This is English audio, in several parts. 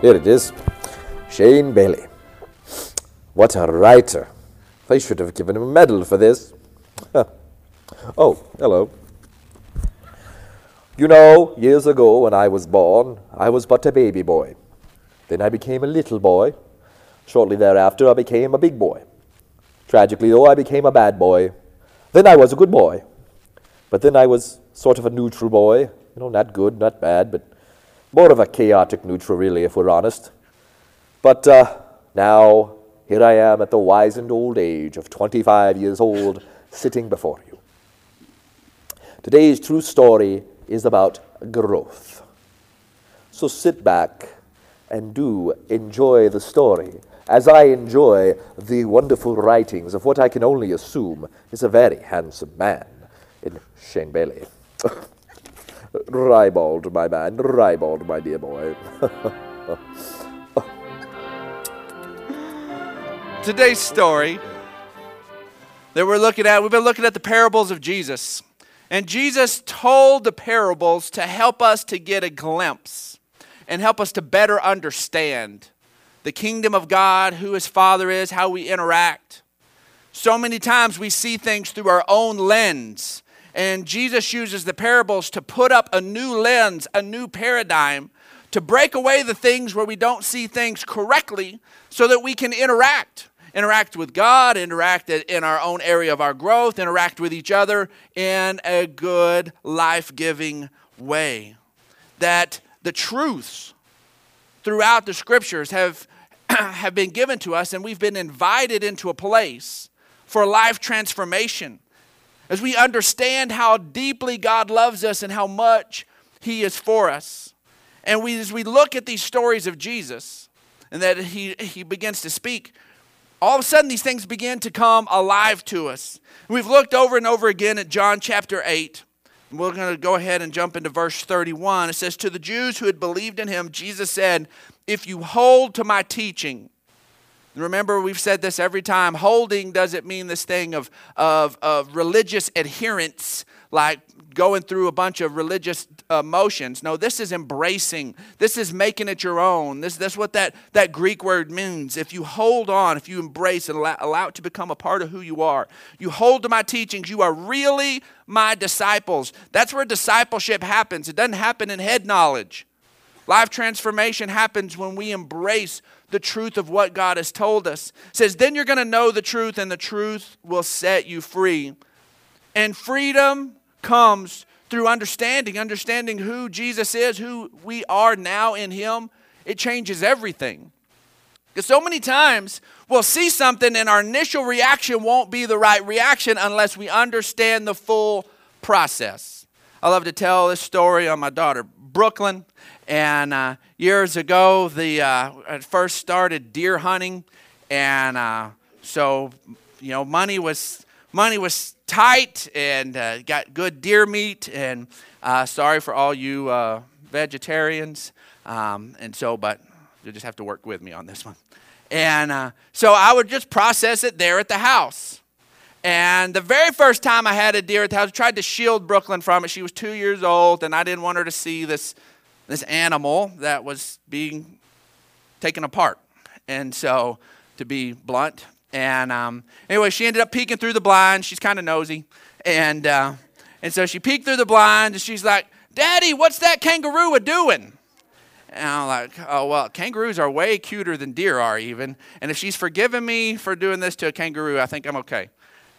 Here it is. Shane Bailey. What a writer. They should have given him a medal for this. oh, hello. You know, years ago when I was born, I was but a baby boy. Then I became a little boy. Shortly thereafter, I became a big boy. Tragically, though, I became a bad boy. Then I was a good boy. But then I was sort of a neutral boy. You know, not good, not bad, but more of a chaotic neutral, really, if we're honest. But uh, now, here I am at the wizened old age of 25 years old, sitting before you. Today's true story is about growth. So sit back and do enjoy the story as I enjoy the wonderful writings of what I can only assume is a very handsome man in Shane Bailey. ribald, my man, ribald, my dear boy. Today's story that we're looking at, we've been looking at the parables of Jesus. And Jesus told the parables to help us to get a glimpse and help us to better understand the kingdom of God, who his Father is, how we interact. So many times we see things through our own lens. And Jesus uses the parables to put up a new lens, a new paradigm, to break away the things where we don't see things correctly so that we can interact interact with God, interact in our own area of our growth, interact with each other in a good, life giving way. That the truths throughout the scriptures have, have been given to us, and we've been invited into a place for life transformation. As we understand how deeply God loves us and how much He is for us. And we, as we look at these stories of Jesus, and that he, he begins to speak, all of a sudden these things begin to come alive to us. We've looked over and over again at John chapter 8. We're going to go ahead and jump into verse 31. It says, To the Jews who had believed in him, Jesus said, If you hold to my teaching, Remember, we've said this every time. Holding doesn't mean this thing of, of, of religious adherence, like going through a bunch of religious uh, emotions. No, this is embracing. This is making it your own. This, that's what that, that Greek word means. If you hold on, if you embrace and allow, allow it to become a part of who you are, you hold to my teachings, you are really my disciples. That's where discipleship happens. It doesn't happen in head knowledge. Life transformation happens when we embrace the truth of what God has told us. It says, then you're going to know the truth, and the truth will set you free. And freedom comes through understanding, understanding who Jesus is, who we are now in Him. It changes everything. Because so many times we'll see something and our initial reaction won't be the right reaction unless we understand the full process. I love to tell this story on my daughter, Brooklyn. And uh, years ago, the uh, I first started deer hunting, and uh, so you know money was money was tight, and uh, got good deer meat. And uh, sorry for all you uh, vegetarians, um, and so but you'll just have to work with me on this one. And so I would just process it there at the house. And the very first time I had a deer at the house, I tried to shield Brooklyn from it. She was two years old, and I didn't want her to see this this animal that was being taken apart. And so, to be blunt, and um, anyway, she ended up peeking through the blind. She's kind of nosy, and uh, and so she peeked through the blind, and she's like, "Daddy, what's that kangaroo a doing?" And I'm like, "Oh well, kangaroos are way cuter than deer are, even. And if she's forgiven me for doing this to a kangaroo, I think I'm okay."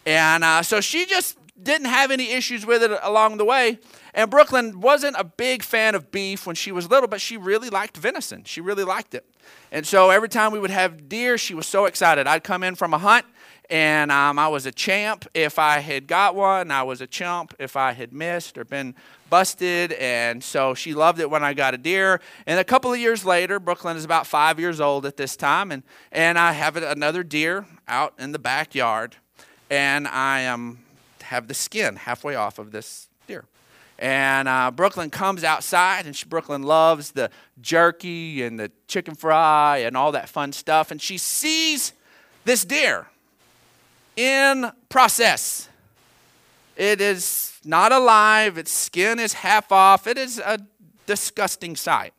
And uh, so she just didn't have any issues with it along the way. And Brooklyn wasn't a big fan of beef when she was little, but she really liked venison. She really liked it. And so every time we would have deer, she was so excited. I'd come in from a hunt, and um, I was a champ if I had got one. I was a chump if I had missed or been busted. And so she loved it when I got a deer. And a couple of years later, Brooklyn is about five years old at this time, and, and I have another deer out in the backyard. And I um, have the skin halfway off of this deer. And uh, Brooklyn comes outside, and she, Brooklyn loves the jerky and the chicken fry and all that fun stuff. And she sees this deer in process. It is not alive, its skin is half off. It is a disgusting sight.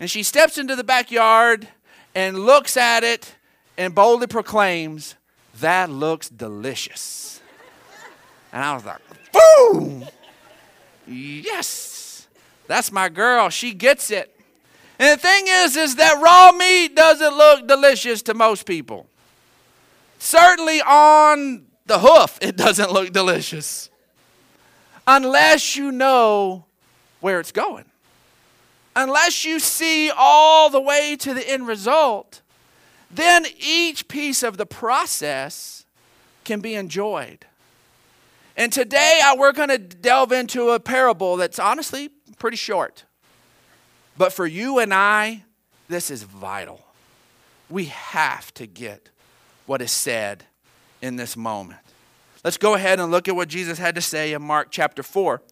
And she steps into the backyard and looks at it and boldly proclaims, That looks delicious. And I was like, Boom! Yes, that's my girl. She gets it. And the thing is, is that raw meat doesn't look delicious to most people. Certainly on the hoof, it doesn't look delicious. Unless you know where it's going. Unless you see all the way to the end result, then each piece of the process can be enjoyed. And today we're going to delve into a parable that's honestly pretty short. But for you and I, this is vital. We have to get what is said in this moment. Let's go ahead and look at what Jesus had to say in Mark chapter 4.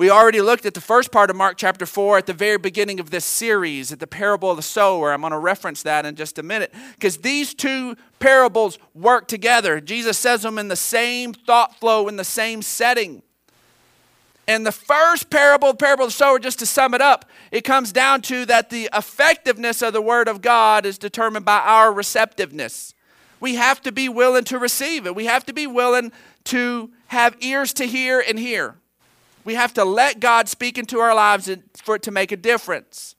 We already looked at the first part of Mark chapter 4 at the very beginning of this series, at the parable of the sower. I'm going to reference that in just a minute because these two parables work together. Jesus says them in the same thought flow, in the same setting. And the first parable, the parable of the sower, just to sum it up, it comes down to that the effectiveness of the word of God is determined by our receptiveness. We have to be willing to receive it. We have to be willing to have ears to hear and hear. We have to let God speak into our lives for it to make a difference.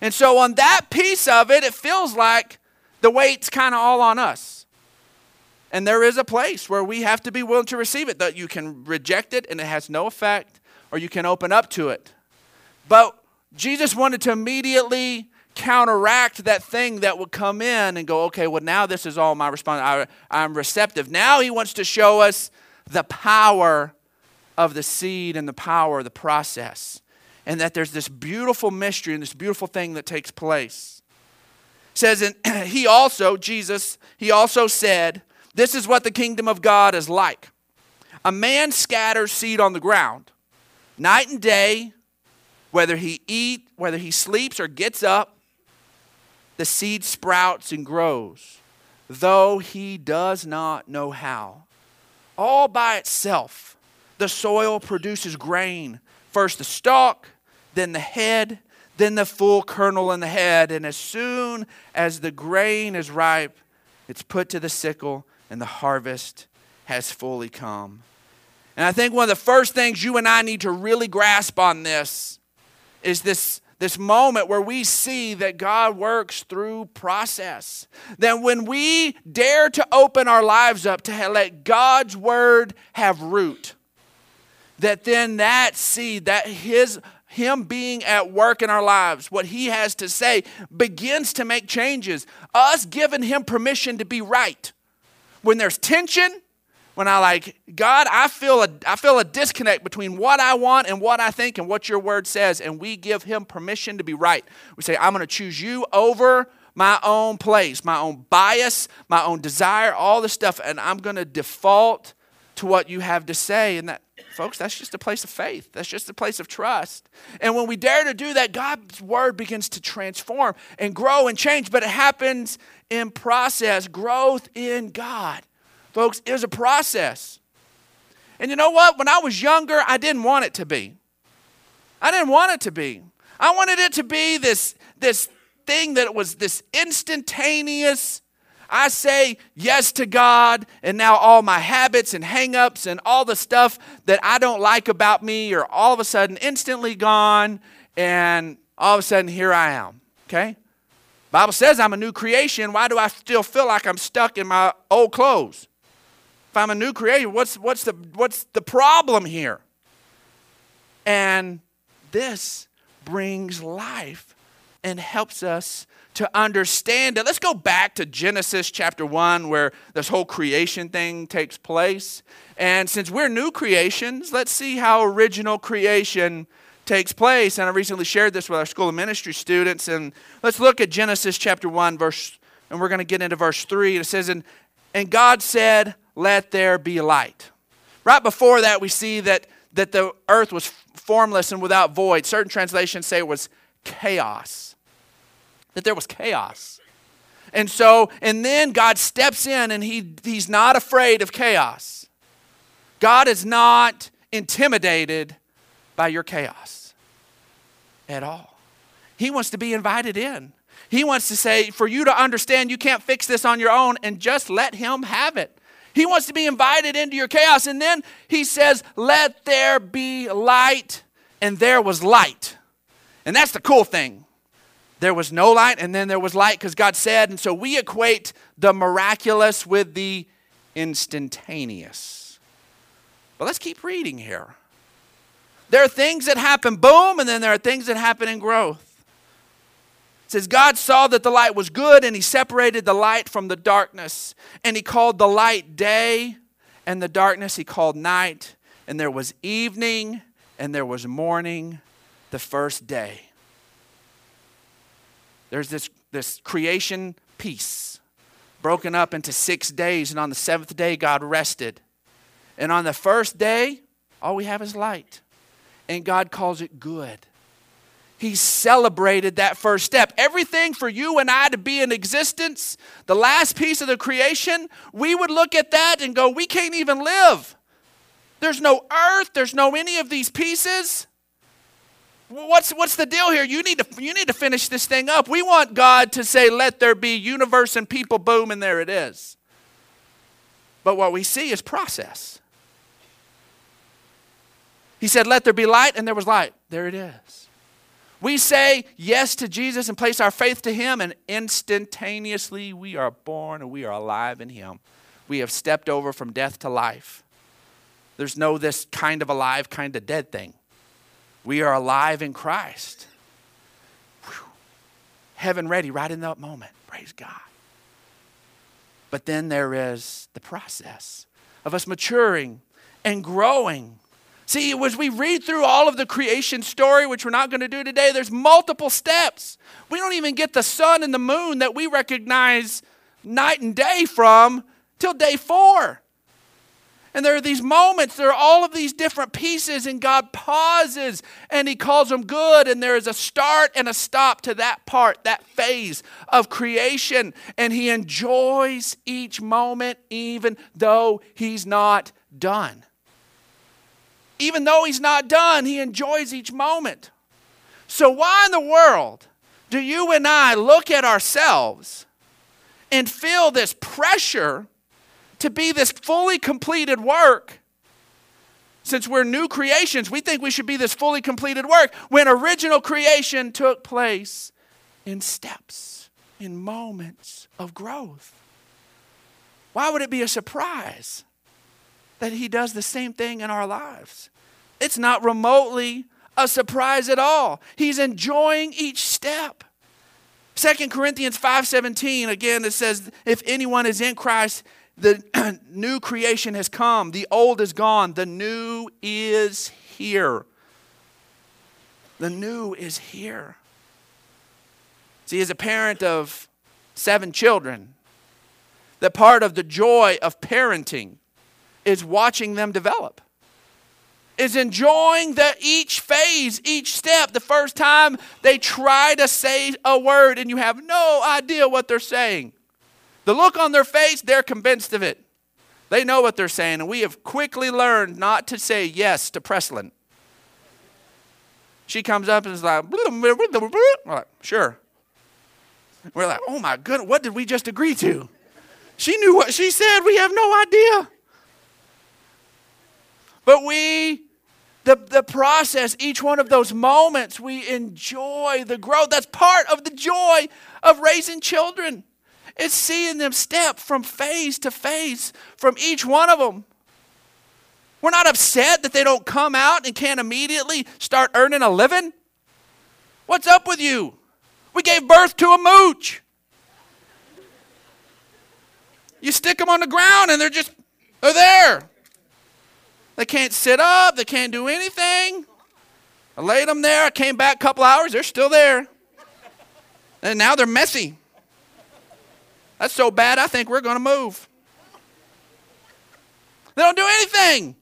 And so, on that piece of it, it feels like the weight's kind of all on us. And there is a place where we have to be willing to receive it. That you can reject it and it has no effect, or you can open up to it. But Jesus wanted to immediately counteract that thing that would come in and go, okay, well, now this is all my response. I, I'm receptive. Now he wants to show us the power of the seed and the power the process. And that there's this beautiful mystery and this beautiful thing that takes place. It says, and he also, Jesus, he also said, This is what the kingdom of God is like. A man scatters seed on the ground. Night and day, whether he eat, whether he sleeps or gets up, the seed sprouts and grows, though he does not know how. All by itself the soil produces grain. First the stalk, then the head, then the full kernel in the head. And as soon as the grain is ripe, it's put to the sickle, and the harvest has fully come. And I think one of the first things you and I need to really grasp on this is this, this moment where we see that God works through process. That when we dare to open our lives up to let God's word have root, that then that seed, that his him being at work in our lives, what he has to say begins to make changes. Us giving him permission to be right. When there's tension, when I like, God, I feel a I feel a disconnect between what I want and what I think and what your word says, and we give him permission to be right. We say, I'm gonna choose you over my own place, my own bias, my own desire, all this stuff, and I'm gonna default to what you have to say. And that folks, that's just a place of faith. That's just a place of trust. And when we dare to do that, God's word begins to transform and grow and change, but it happens in process, growth in God. Folks, is a process. And you know what? When I was younger, I didn't want it to be. I didn't want it to be. I wanted it to be this, this thing that was this instantaneous I say yes to God, and now all my habits and hangups and all the stuff that I don't like about me are all of a sudden instantly gone, and all of a sudden here I am. Okay? Bible says I'm a new creation. Why do I still feel like I'm stuck in my old clothes? If I'm a new creation, what's what's the what's the problem here? And this brings life and helps us to understand it. Let's go back to Genesis chapter 1, where this whole creation thing takes place. And since we're new creations, let's see how original creation takes place. And I recently shared this with our School of Ministry students. And let's look at Genesis chapter 1, verse, and we're going to get into verse 3. It says, And, and God said, Let there be light. Right before that, we see that, that the earth was formless and without void. Certain translations say it was chaos that there was chaos. And so, and then God steps in and he, he's not afraid of chaos. God is not intimidated by your chaos at all. He wants to be invited in. He wants to say, for you to understand, you can't fix this on your own, and just let Him have it. He wants to be invited into your chaos. And then He says, Let there be light. And there was light. And that's the cool thing. There was no light, and then there was light because God said. And so we equate the miraculous with the instantaneous. But let's keep reading here. There are things that happen boom, and then there are things that happen in growth. It says, God saw that the light was good, and he separated the light from the darkness. And he called the light day, and the darkness he called night. And there was evening, and there was morning the first day. There's this, this creation piece broken up into six days, and on the seventh day, God rested. And on the first day, all we have is light. And God calls it good. He celebrated that first step. Everything for you and I to be in existence, the last piece of the creation, we would look at that and go, we can't even live. There's no earth, there's no any of these pieces. What's, what's the deal here? You need, to, you need to finish this thing up. We want God to say, let there be universe and people, boom, and there it is. But what we see is process. He said, let there be light, and there was light. There it is. We say yes to Jesus and place our faith to Him, and instantaneously we are born and we are alive in Him. We have stepped over from death to life. There's no this kind of alive, kind of dead thing. We are alive in Christ. Whew. Heaven ready right in that moment. Praise God. But then there is the process of us maturing and growing. See, as we read through all of the creation story, which we're not going to do today, there's multiple steps. We don't even get the sun and the moon that we recognize night and day from till day four. And there are these moments, there are all of these different pieces, and God pauses and He calls them good. And there is a start and a stop to that part, that phase of creation. And He enjoys each moment, even though He's not done. Even though He's not done, He enjoys each moment. So, why in the world do you and I look at ourselves and feel this pressure? To be this fully completed work. Since we're new creations, we think we should be this fully completed work when original creation took place in steps, in moments of growth. Why would it be a surprise that He does the same thing in our lives? It's not remotely a surprise at all. He's enjoying each step. 2 Corinthians 5:17 again it says if anyone is in Christ the new creation has come, the old is gone, the new is here. The new is here. See, as a parent of seven children, that part of the joy of parenting is watching them develop is enjoying the each phase, each step. The first time they try to say a word and you have no idea what they're saying. The look on their face, they're convinced of it. They know what they're saying, and we have quickly learned not to say yes to Preslin. She comes up and is like, like sure. We're like, oh my goodness, what did we just agree to? She knew what she said. We have no idea. But we, the, the process, each one of those moments, we enjoy the growth. That's part of the joy of raising children. It's seeing them step from phase to phase from each one of them. We're not upset that they don't come out and can't immediately start earning a living. What's up with you? We gave birth to a mooch. You stick them on the ground and they're just, they're there. They can't sit up, they can't do anything. I laid them there, I came back a couple hours, they're still there. And now they're messy. That's so bad, I think we're going to move. They don't do anything.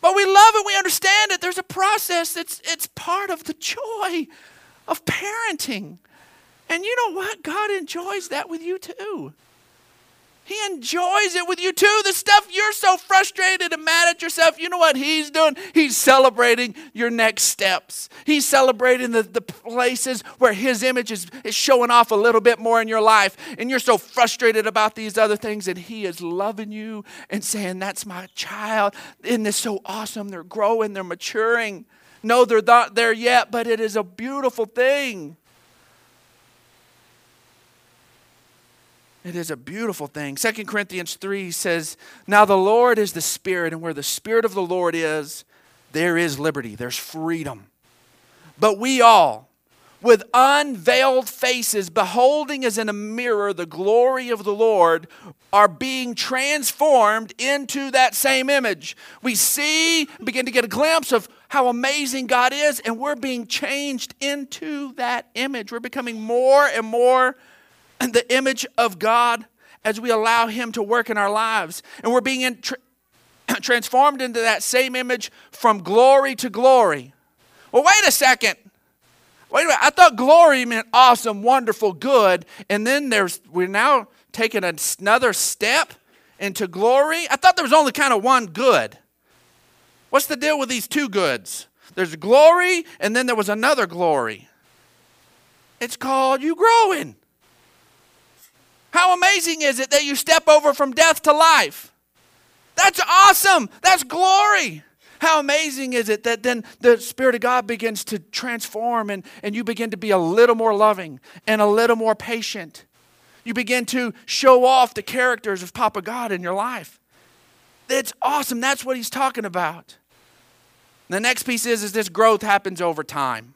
But we love it, we understand it. There's a process, it's, it's part of the joy of parenting. And you know what? God enjoys that with you too. He enjoys it with you too. The stuff you're so frustrated and mad at yourself, you know what He's doing? He's celebrating your next steps. He's celebrating the, the places where His image is, is showing off a little bit more in your life. And you're so frustrated about these other things, and He is loving you and saying, That's my child. Isn't this so awesome? They're growing, they're maturing. No, they're not there yet, but it is a beautiful thing. It is a beautiful thing. 2 Corinthians 3 says, Now the Lord is the Spirit, and where the Spirit of the Lord is, there is liberty, there's freedom. But we all, with unveiled faces, beholding as in a mirror the glory of the Lord, are being transformed into that same image. We see, begin to get a glimpse of how amazing God is, and we're being changed into that image. We're becoming more and more the image of God as we allow Him to work in our lives. And we're being in, tra- transformed into that same image from glory to glory. Well, wait a second. Wait a minute. I thought glory meant awesome, wonderful, good. And then there's we're now taking another step into glory. I thought there was only kind of one good. What's the deal with these two goods? There's glory, and then there was another glory. It's called you growing. How amazing is it that you step over from death to life? That's awesome. That's glory. How amazing is it that then the Spirit of God begins to transform and, and you begin to be a little more loving and a little more patient. You begin to show off the characters of Papa God in your life. It's awesome. That's what he's talking about. The next piece is, is this growth happens over time.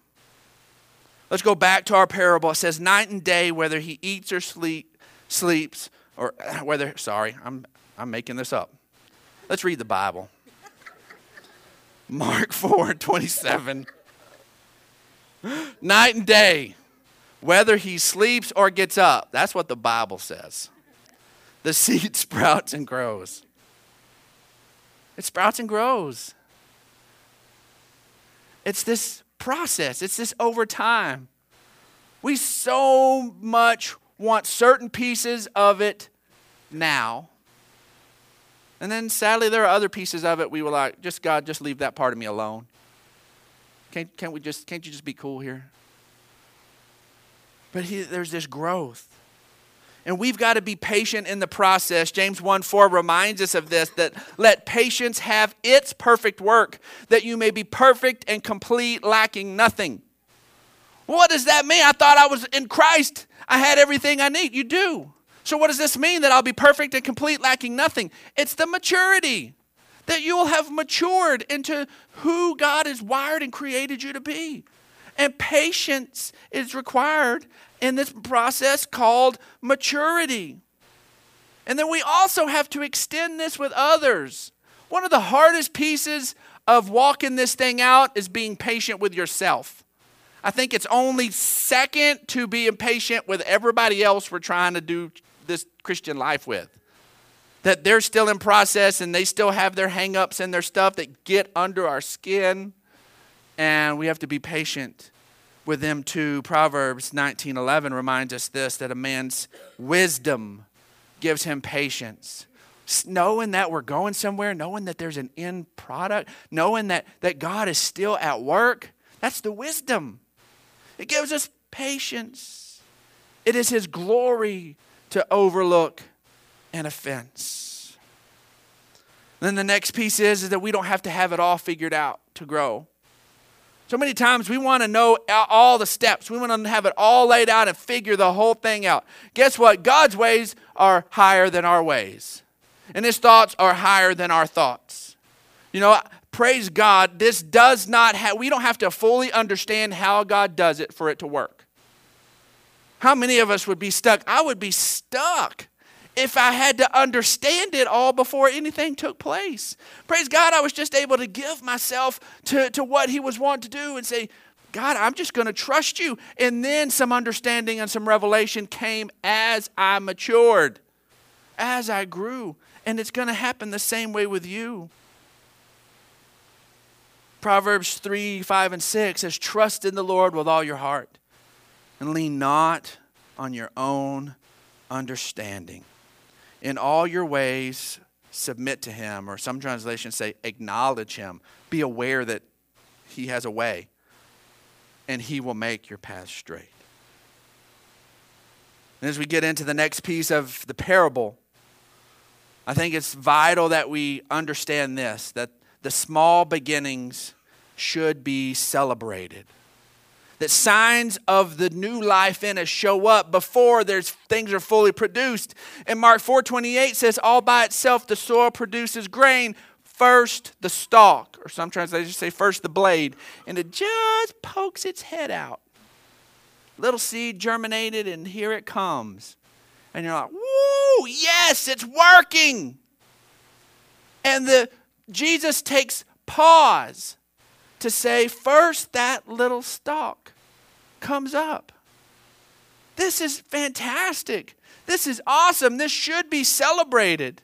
Let's go back to our parable. It says, night and day, whether he eats or sleep, sleeps, or whether, sorry, I'm, I'm making this up. Let's read the Bible. Mark 4 27. Night and day, whether he sleeps or gets up. That's what the Bible says. The seed sprouts and grows. It sprouts and grows. It's this process, it's this over time. We so much want certain pieces of it now. And then sadly, there are other pieces of it we were like, just God, just leave that part of me alone. Can't, can't we just, can't you just be cool here? But he, there's this growth. And we've got to be patient in the process. James 1 4 reminds us of this that let patience have its perfect work, that you may be perfect and complete, lacking nothing. What does that mean? I thought I was in Christ. I had everything I need. You do. So, what does this mean? That I'll be perfect and complete, lacking nothing? It's the maturity that you will have matured into who God has wired and created you to be. And patience is required in this process called maturity. And then we also have to extend this with others. One of the hardest pieces of walking this thing out is being patient with yourself. I think it's only second to be impatient with everybody else we're trying to do this Christian life with. That they're still in process and they still have their hangups and their stuff that get under our skin. And we have to be patient with them too. Proverbs 19:11 reminds us this that a man's wisdom gives him patience. Knowing that we're going somewhere, knowing that there's an end product, knowing that, that God is still at work, that's the wisdom. It gives us patience. It is His glory to overlook an offense. Then the next piece is, is that we don't have to have it all figured out to grow. So many times we want to know all the steps. We want to have it all laid out and figure the whole thing out. Guess what? God's ways are higher than our ways, and His thoughts are higher than our thoughts. You know, praise God, this does not have, we don't have to fully understand how God does it for it to work. How many of us would be stuck? I would be stuck if I had to understand it all before anything took place. Praise God, I was just able to give myself to, to what He was wanting to do and say, God, I'm just going to trust you. And then some understanding and some revelation came as I matured, as I grew. And it's going to happen the same way with you. Proverbs 3 5 and 6 says, Trust in the Lord with all your heart and lean not on your own understanding. In all your ways, submit to him, or some translations say, acknowledge him. Be aware that he has a way, and he will make your path straight. And as we get into the next piece of the parable, I think it's vital that we understand this that the small beginnings should be celebrated. That signs of the new life in us show up before there's things are fully produced. And Mark 4:28 says, "All by itself the soil produces grain, first the stalk, or some translations say first the blade, and it just pokes its head out. Little seed germinated, and here it comes. And you're like, woo, yes, it's working. And the Jesus takes pause to say, first that little stalk comes up. This is fantastic. This is awesome. This should be celebrated.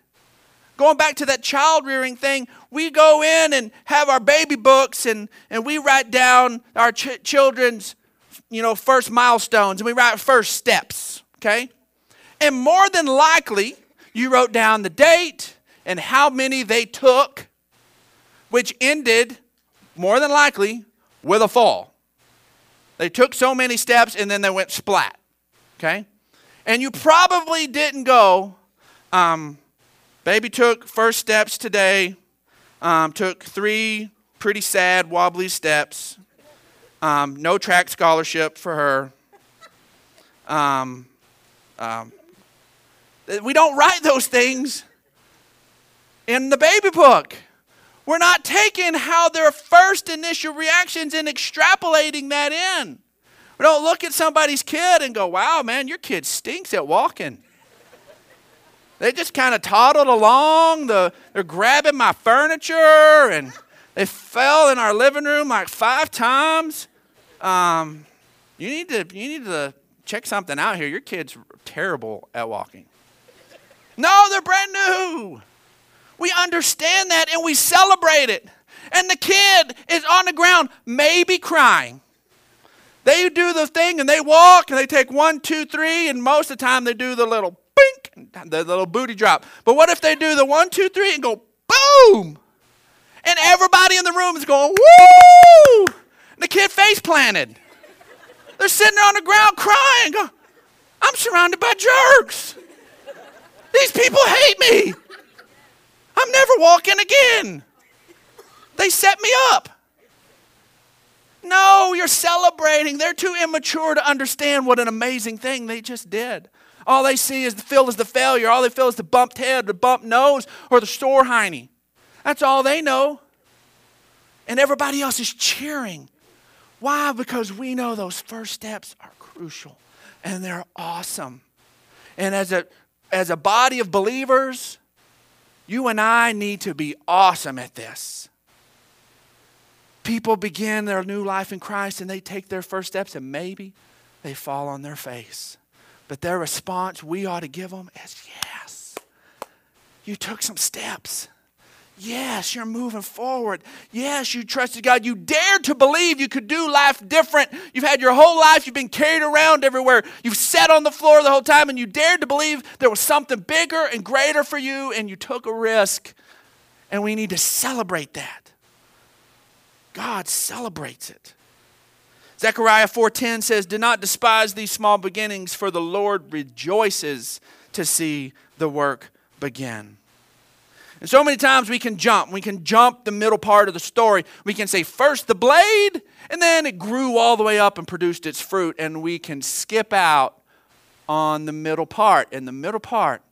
Going back to that child rearing thing, we go in and have our baby books and, and we write down our ch- children's you know, first milestones and we write first steps, okay? And more than likely, you wrote down the date and how many they took, which ended more than likely with a fall. They took so many steps and then they went splat, okay? And you probably didn't go, um, baby took first steps today, um, took three pretty sad, wobbly steps, um, no track scholarship for her. Um, um, we don't write those things in the baby book. We're not taking how their first initial reactions and extrapolating that in. We don't look at somebody's kid and go, wow, man, your kid stinks at walking. They just kind of toddled along. The, they're grabbing my furniture and they fell in our living room like five times. Um, you need to you need to check something out here. Your kid's terrible at walking. No, they're brand new. We understand that and we celebrate it. And the kid is on the ground, maybe crying. They do the thing and they walk and they take one, two, three, and most of the time they do the little bink, the little booty drop. But what if they do the one, two, three, and go boom? And everybody in the room is going, woo! And the kid face planted. They're sitting there on the ground crying. I'm surrounded by jerks. These people hate me. I'm never walking again. They set me up. No, you're celebrating. They're too immature to understand what an amazing thing they just did. All they see is the feel is the failure. All they feel is the bumped head, the bumped nose, or the store hiney. That's all they know. And everybody else is cheering. Why? Because we know those first steps are crucial and they're awesome. And as a, as a body of believers, you and I need to be awesome at this. People begin their new life in Christ and they take their first steps and maybe they fall on their face. But their response we ought to give them is yes. You took some steps. Yes, you're moving forward. Yes, you trusted God. You dared to believe you could do life different. You've had your whole life, you've been carried around everywhere. You've sat on the floor the whole time, and you dared to believe there was something bigger and greater for you, and you took a risk. And we need to celebrate that. God celebrates it. Zechariah 4:10 says, "Do not despise these small beginnings, for the Lord rejoices to see the work begin." And so many times we can jump. We can jump the middle part of the story. We can say first the blade, and then it grew all the way up and produced its fruit. And we can skip out on the middle part. And the middle part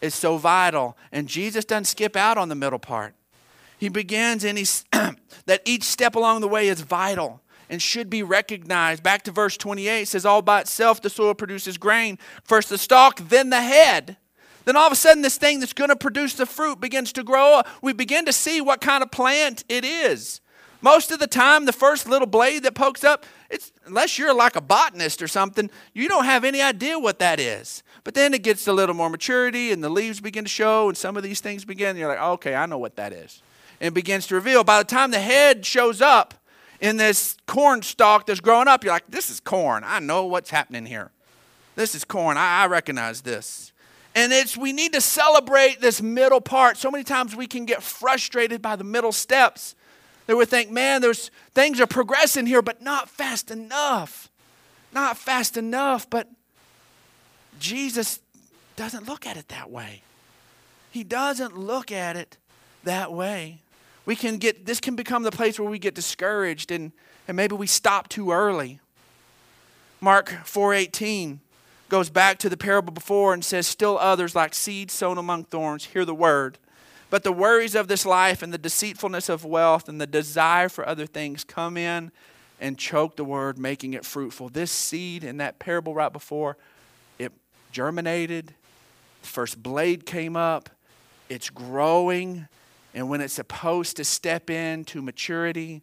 is so vital. And Jesus doesn't skip out on the middle part. He begins and he's that each step along the way is vital and should be recognized. Back to verse 28 says, All by itself the soil produces grain. First the stalk, then the head. Then all of a sudden, this thing that's going to produce the fruit begins to grow. We begin to see what kind of plant it is. Most of the time, the first little blade that pokes up, it's, unless you're like a botanist or something, you don't have any idea what that is. But then it gets a little more maturity and the leaves begin to show and some of these things begin. And You're like, oh, okay, I know what that is. And it begins to reveal. By the time the head shows up in this corn stalk that's growing up, you're like, this is corn. I know what's happening here. This is corn. I, I recognize this. And it's we need to celebrate this middle part. So many times we can get frustrated by the middle steps. That we think, man, there's things are progressing here, but not fast enough. Not fast enough. But Jesus doesn't look at it that way. He doesn't look at it that way. We can get this can become the place where we get discouraged and, and maybe we stop too early. Mark 4:18 goes back to the parable before and says, Still others, like seed sown among thorns, hear the word. But the worries of this life and the deceitfulness of wealth and the desire for other things come in and choke the word, making it fruitful. This seed in that parable right before, it germinated, the first blade came up, it's growing, and when it's supposed to step into maturity,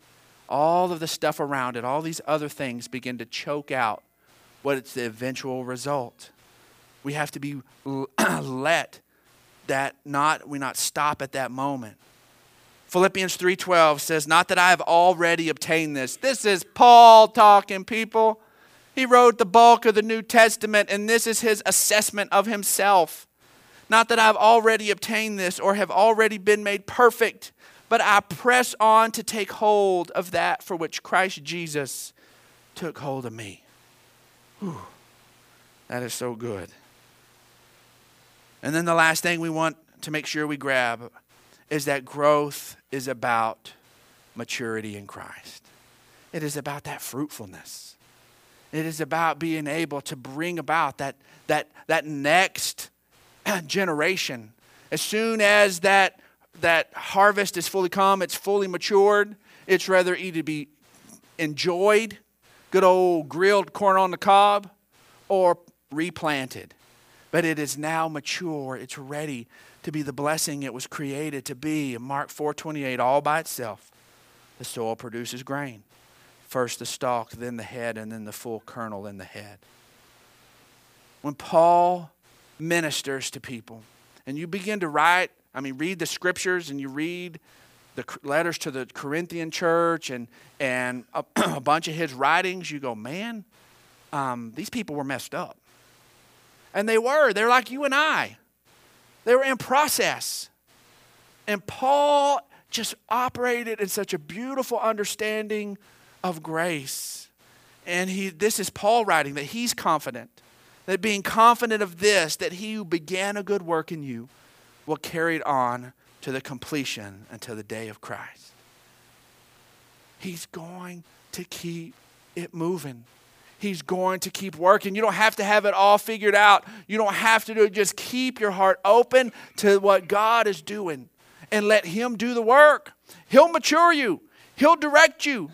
all of the stuff around it, all these other things begin to choke out what it's the eventual result. We have to be let that not we not stop at that moment. Philippians 3:12 says, "Not that I have already obtained this." This is Paul talking, people. He wrote the bulk of the New Testament and this is his assessment of himself. Not that I've already obtained this or have already been made perfect, but I press on to take hold of that for which Christ Jesus took hold of me. Whew. That is so good. And then the last thing we want to make sure we grab is that growth is about maturity in Christ. It is about that fruitfulness. It is about being able to bring about that, that, that next generation. As soon as that, that harvest is fully come, it's fully matured, it's rather either to be enjoyed good old grilled corn on the cob or replanted. But it is now mature. It's ready to be the blessing it was created to be. Mark 4:28 all by itself. The soil produces grain. First the stalk, then the head, and then the full kernel in the head. When Paul ministers to people and you begin to write, I mean, read the scriptures and you read the letters to the Corinthian church and, and a, a bunch of his writings, you go, man, um, these people were messed up. And they were. They're like you and I. They were in process. And Paul just operated in such a beautiful understanding of grace. And he, this is Paul writing that he's confident, that being confident of this, that he who began a good work in you will carry it on to the completion until the day of Christ. He's going to keep it moving. He's going to keep working. You don't have to have it all figured out. You don't have to do it. Just keep your heart open to what God is doing and let Him do the work. He'll mature you, He'll direct you,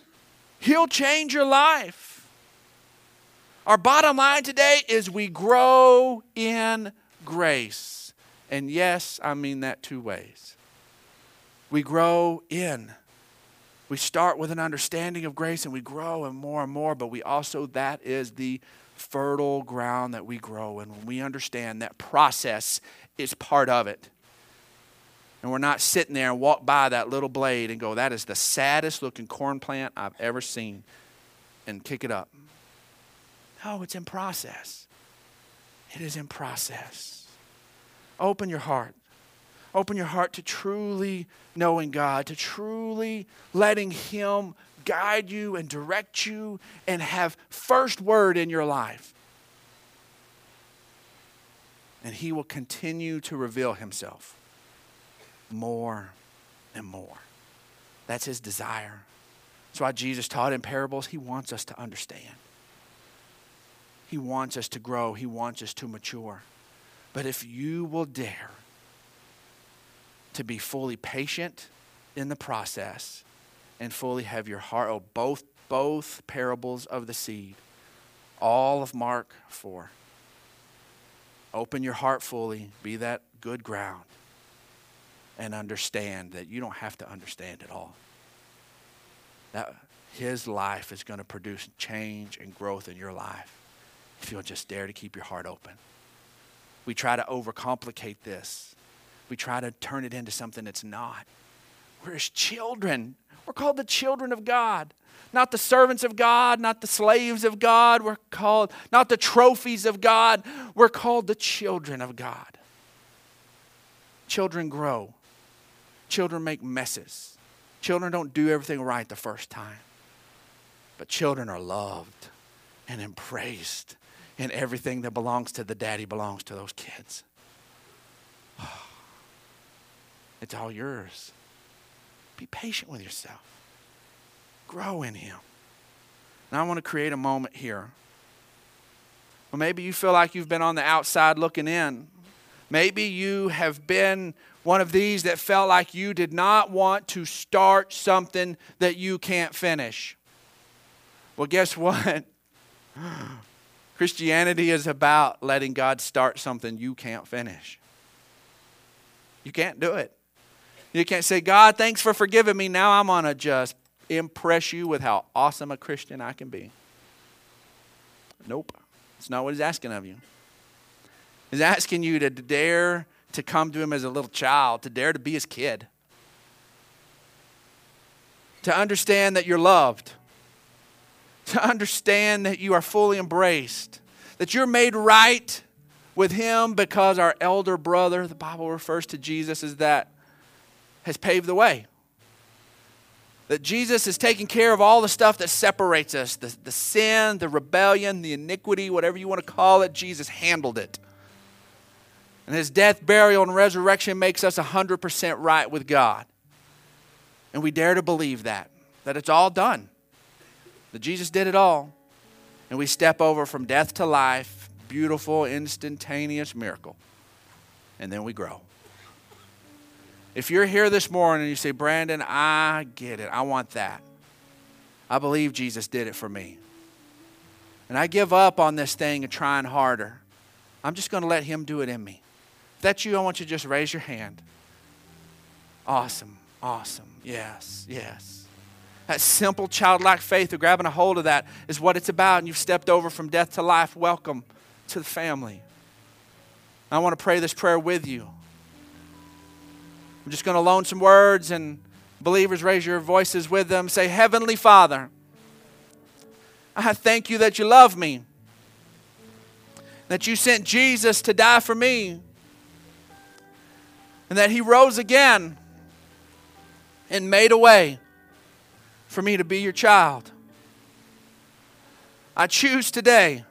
He'll change your life. Our bottom line today is we grow in grace. And yes, I mean that two ways we grow in. We start with an understanding of grace and we grow and more and more, but we also, that is the fertile ground that we grow in. When we understand that process is part of it. And we're not sitting there and walk by that little blade and go, that is the saddest looking corn plant I've ever seen, and kick it up. No, it's in process. It is in process. Open your heart. Open your heart to truly knowing God, to truly letting Him guide you and direct you and have first word in your life. And He will continue to reveal Himself more and more. That's His desire. That's why Jesus taught in parables. He wants us to understand. He wants us to grow. He wants us to mature. But if you will dare to be fully patient in the process and fully have your heart oh both both parables of the seed all of mark 4 open your heart fully be that good ground and understand that you don't have to understand it all. That his life is going to produce change and growth in your life if you'll just dare to keep your heart open. We try to overcomplicate this we try to turn it into something it's not. We're his children. We're called the children of God. Not the servants of God, not the slaves of God. We're called not the trophies of God. We're called the children of God. Children grow. Children make messes. Children don't do everything right the first time. But children are loved and embraced, and everything that belongs to the daddy belongs to those kids. Oh. It's all yours. Be patient with yourself, grow in Him. And I want to create a moment here. Well, maybe you feel like you've been on the outside looking in. Maybe you have been one of these that felt like you did not want to start something that you can't finish. Well, guess what? Christianity is about letting God start something you can't finish. You can't do it. You can't say, God, thanks for forgiving me. Now I'm going to just impress you with how awesome a Christian I can be. Nope. It's not what he's asking of you. He's asking you to dare to come to him as a little child, to dare to be his kid, to understand that you're loved, to understand that you are fully embraced, that you're made right with him because our elder brother, the Bible refers to Jesus as that, has paved the way. That Jesus is taking care of all the stuff that separates us the, the sin, the rebellion, the iniquity, whatever you want to call it. Jesus handled it. And his death, burial, and resurrection makes us 100% right with God. And we dare to believe that, that it's all done, that Jesus did it all. And we step over from death to life, beautiful, instantaneous miracle. And then we grow. If you're here this morning and you say, Brandon, I get it. I want that. I believe Jesus did it for me. And I give up on this thing of trying harder. I'm just going to let Him do it in me. If that's you, I want you to just raise your hand. Awesome. Awesome. Yes. Yes. That simple childlike faith of grabbing a hold of that is what it's about. And you've stepped over from death to life. Welcome to the family. I want to pray this prayer with you. I'm just going to loan some words and believers raise your voices with them. Say, Heavenly Father, I thank you that you love me, that you sent Jesus to die for me, and that he rose again and made a way for me to be your child. I choose today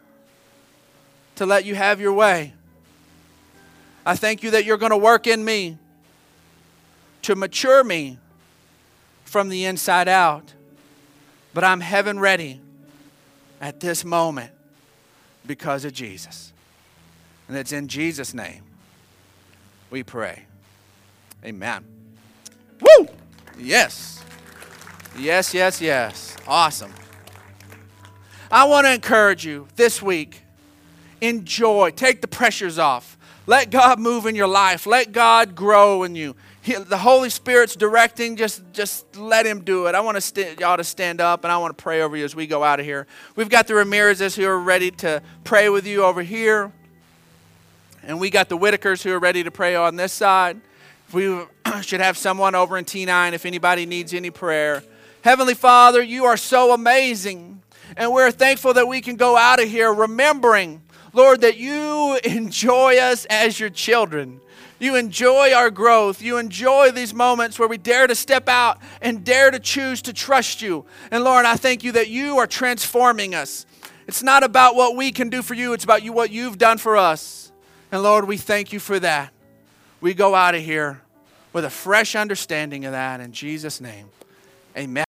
to let you have your way. I thank you that you're going to work in me to mature me from the inside out. But I'm heaven ready at this moment because of Jesus. And it's in Jesus' name we pray. Amen. Woo! Yes. Yes, yes, yes. Awesome. I want to encourage you this week enjoy, take the pressures off. Let God move in your life. Let God grow in you he, the Holy Spirit's directing, just, just let Him do it. I want to st- y'all to stand up and I want to pray over you as we go out of here. We've got the Ramirez's who are ready to pray with you over here. And we got the Whitakers who are ready to pray on this side. We should have someone over in T9 if anybody needs any prayer. Heavenly Father, you are so amazing. And we're thankful that we can go out of here remembering, Lord, that you enjoy us as your children. You enjoy our growth. You enjoy these moments where we dare to step out and dare to choose to trust you. And Lord, I thank you that you are transforming us. It's not about what we can do for you, it's about you what you've done for us. And Lord, we thank you for that. We go out of here with a fresh understanding of that in Jesus' name. Amen.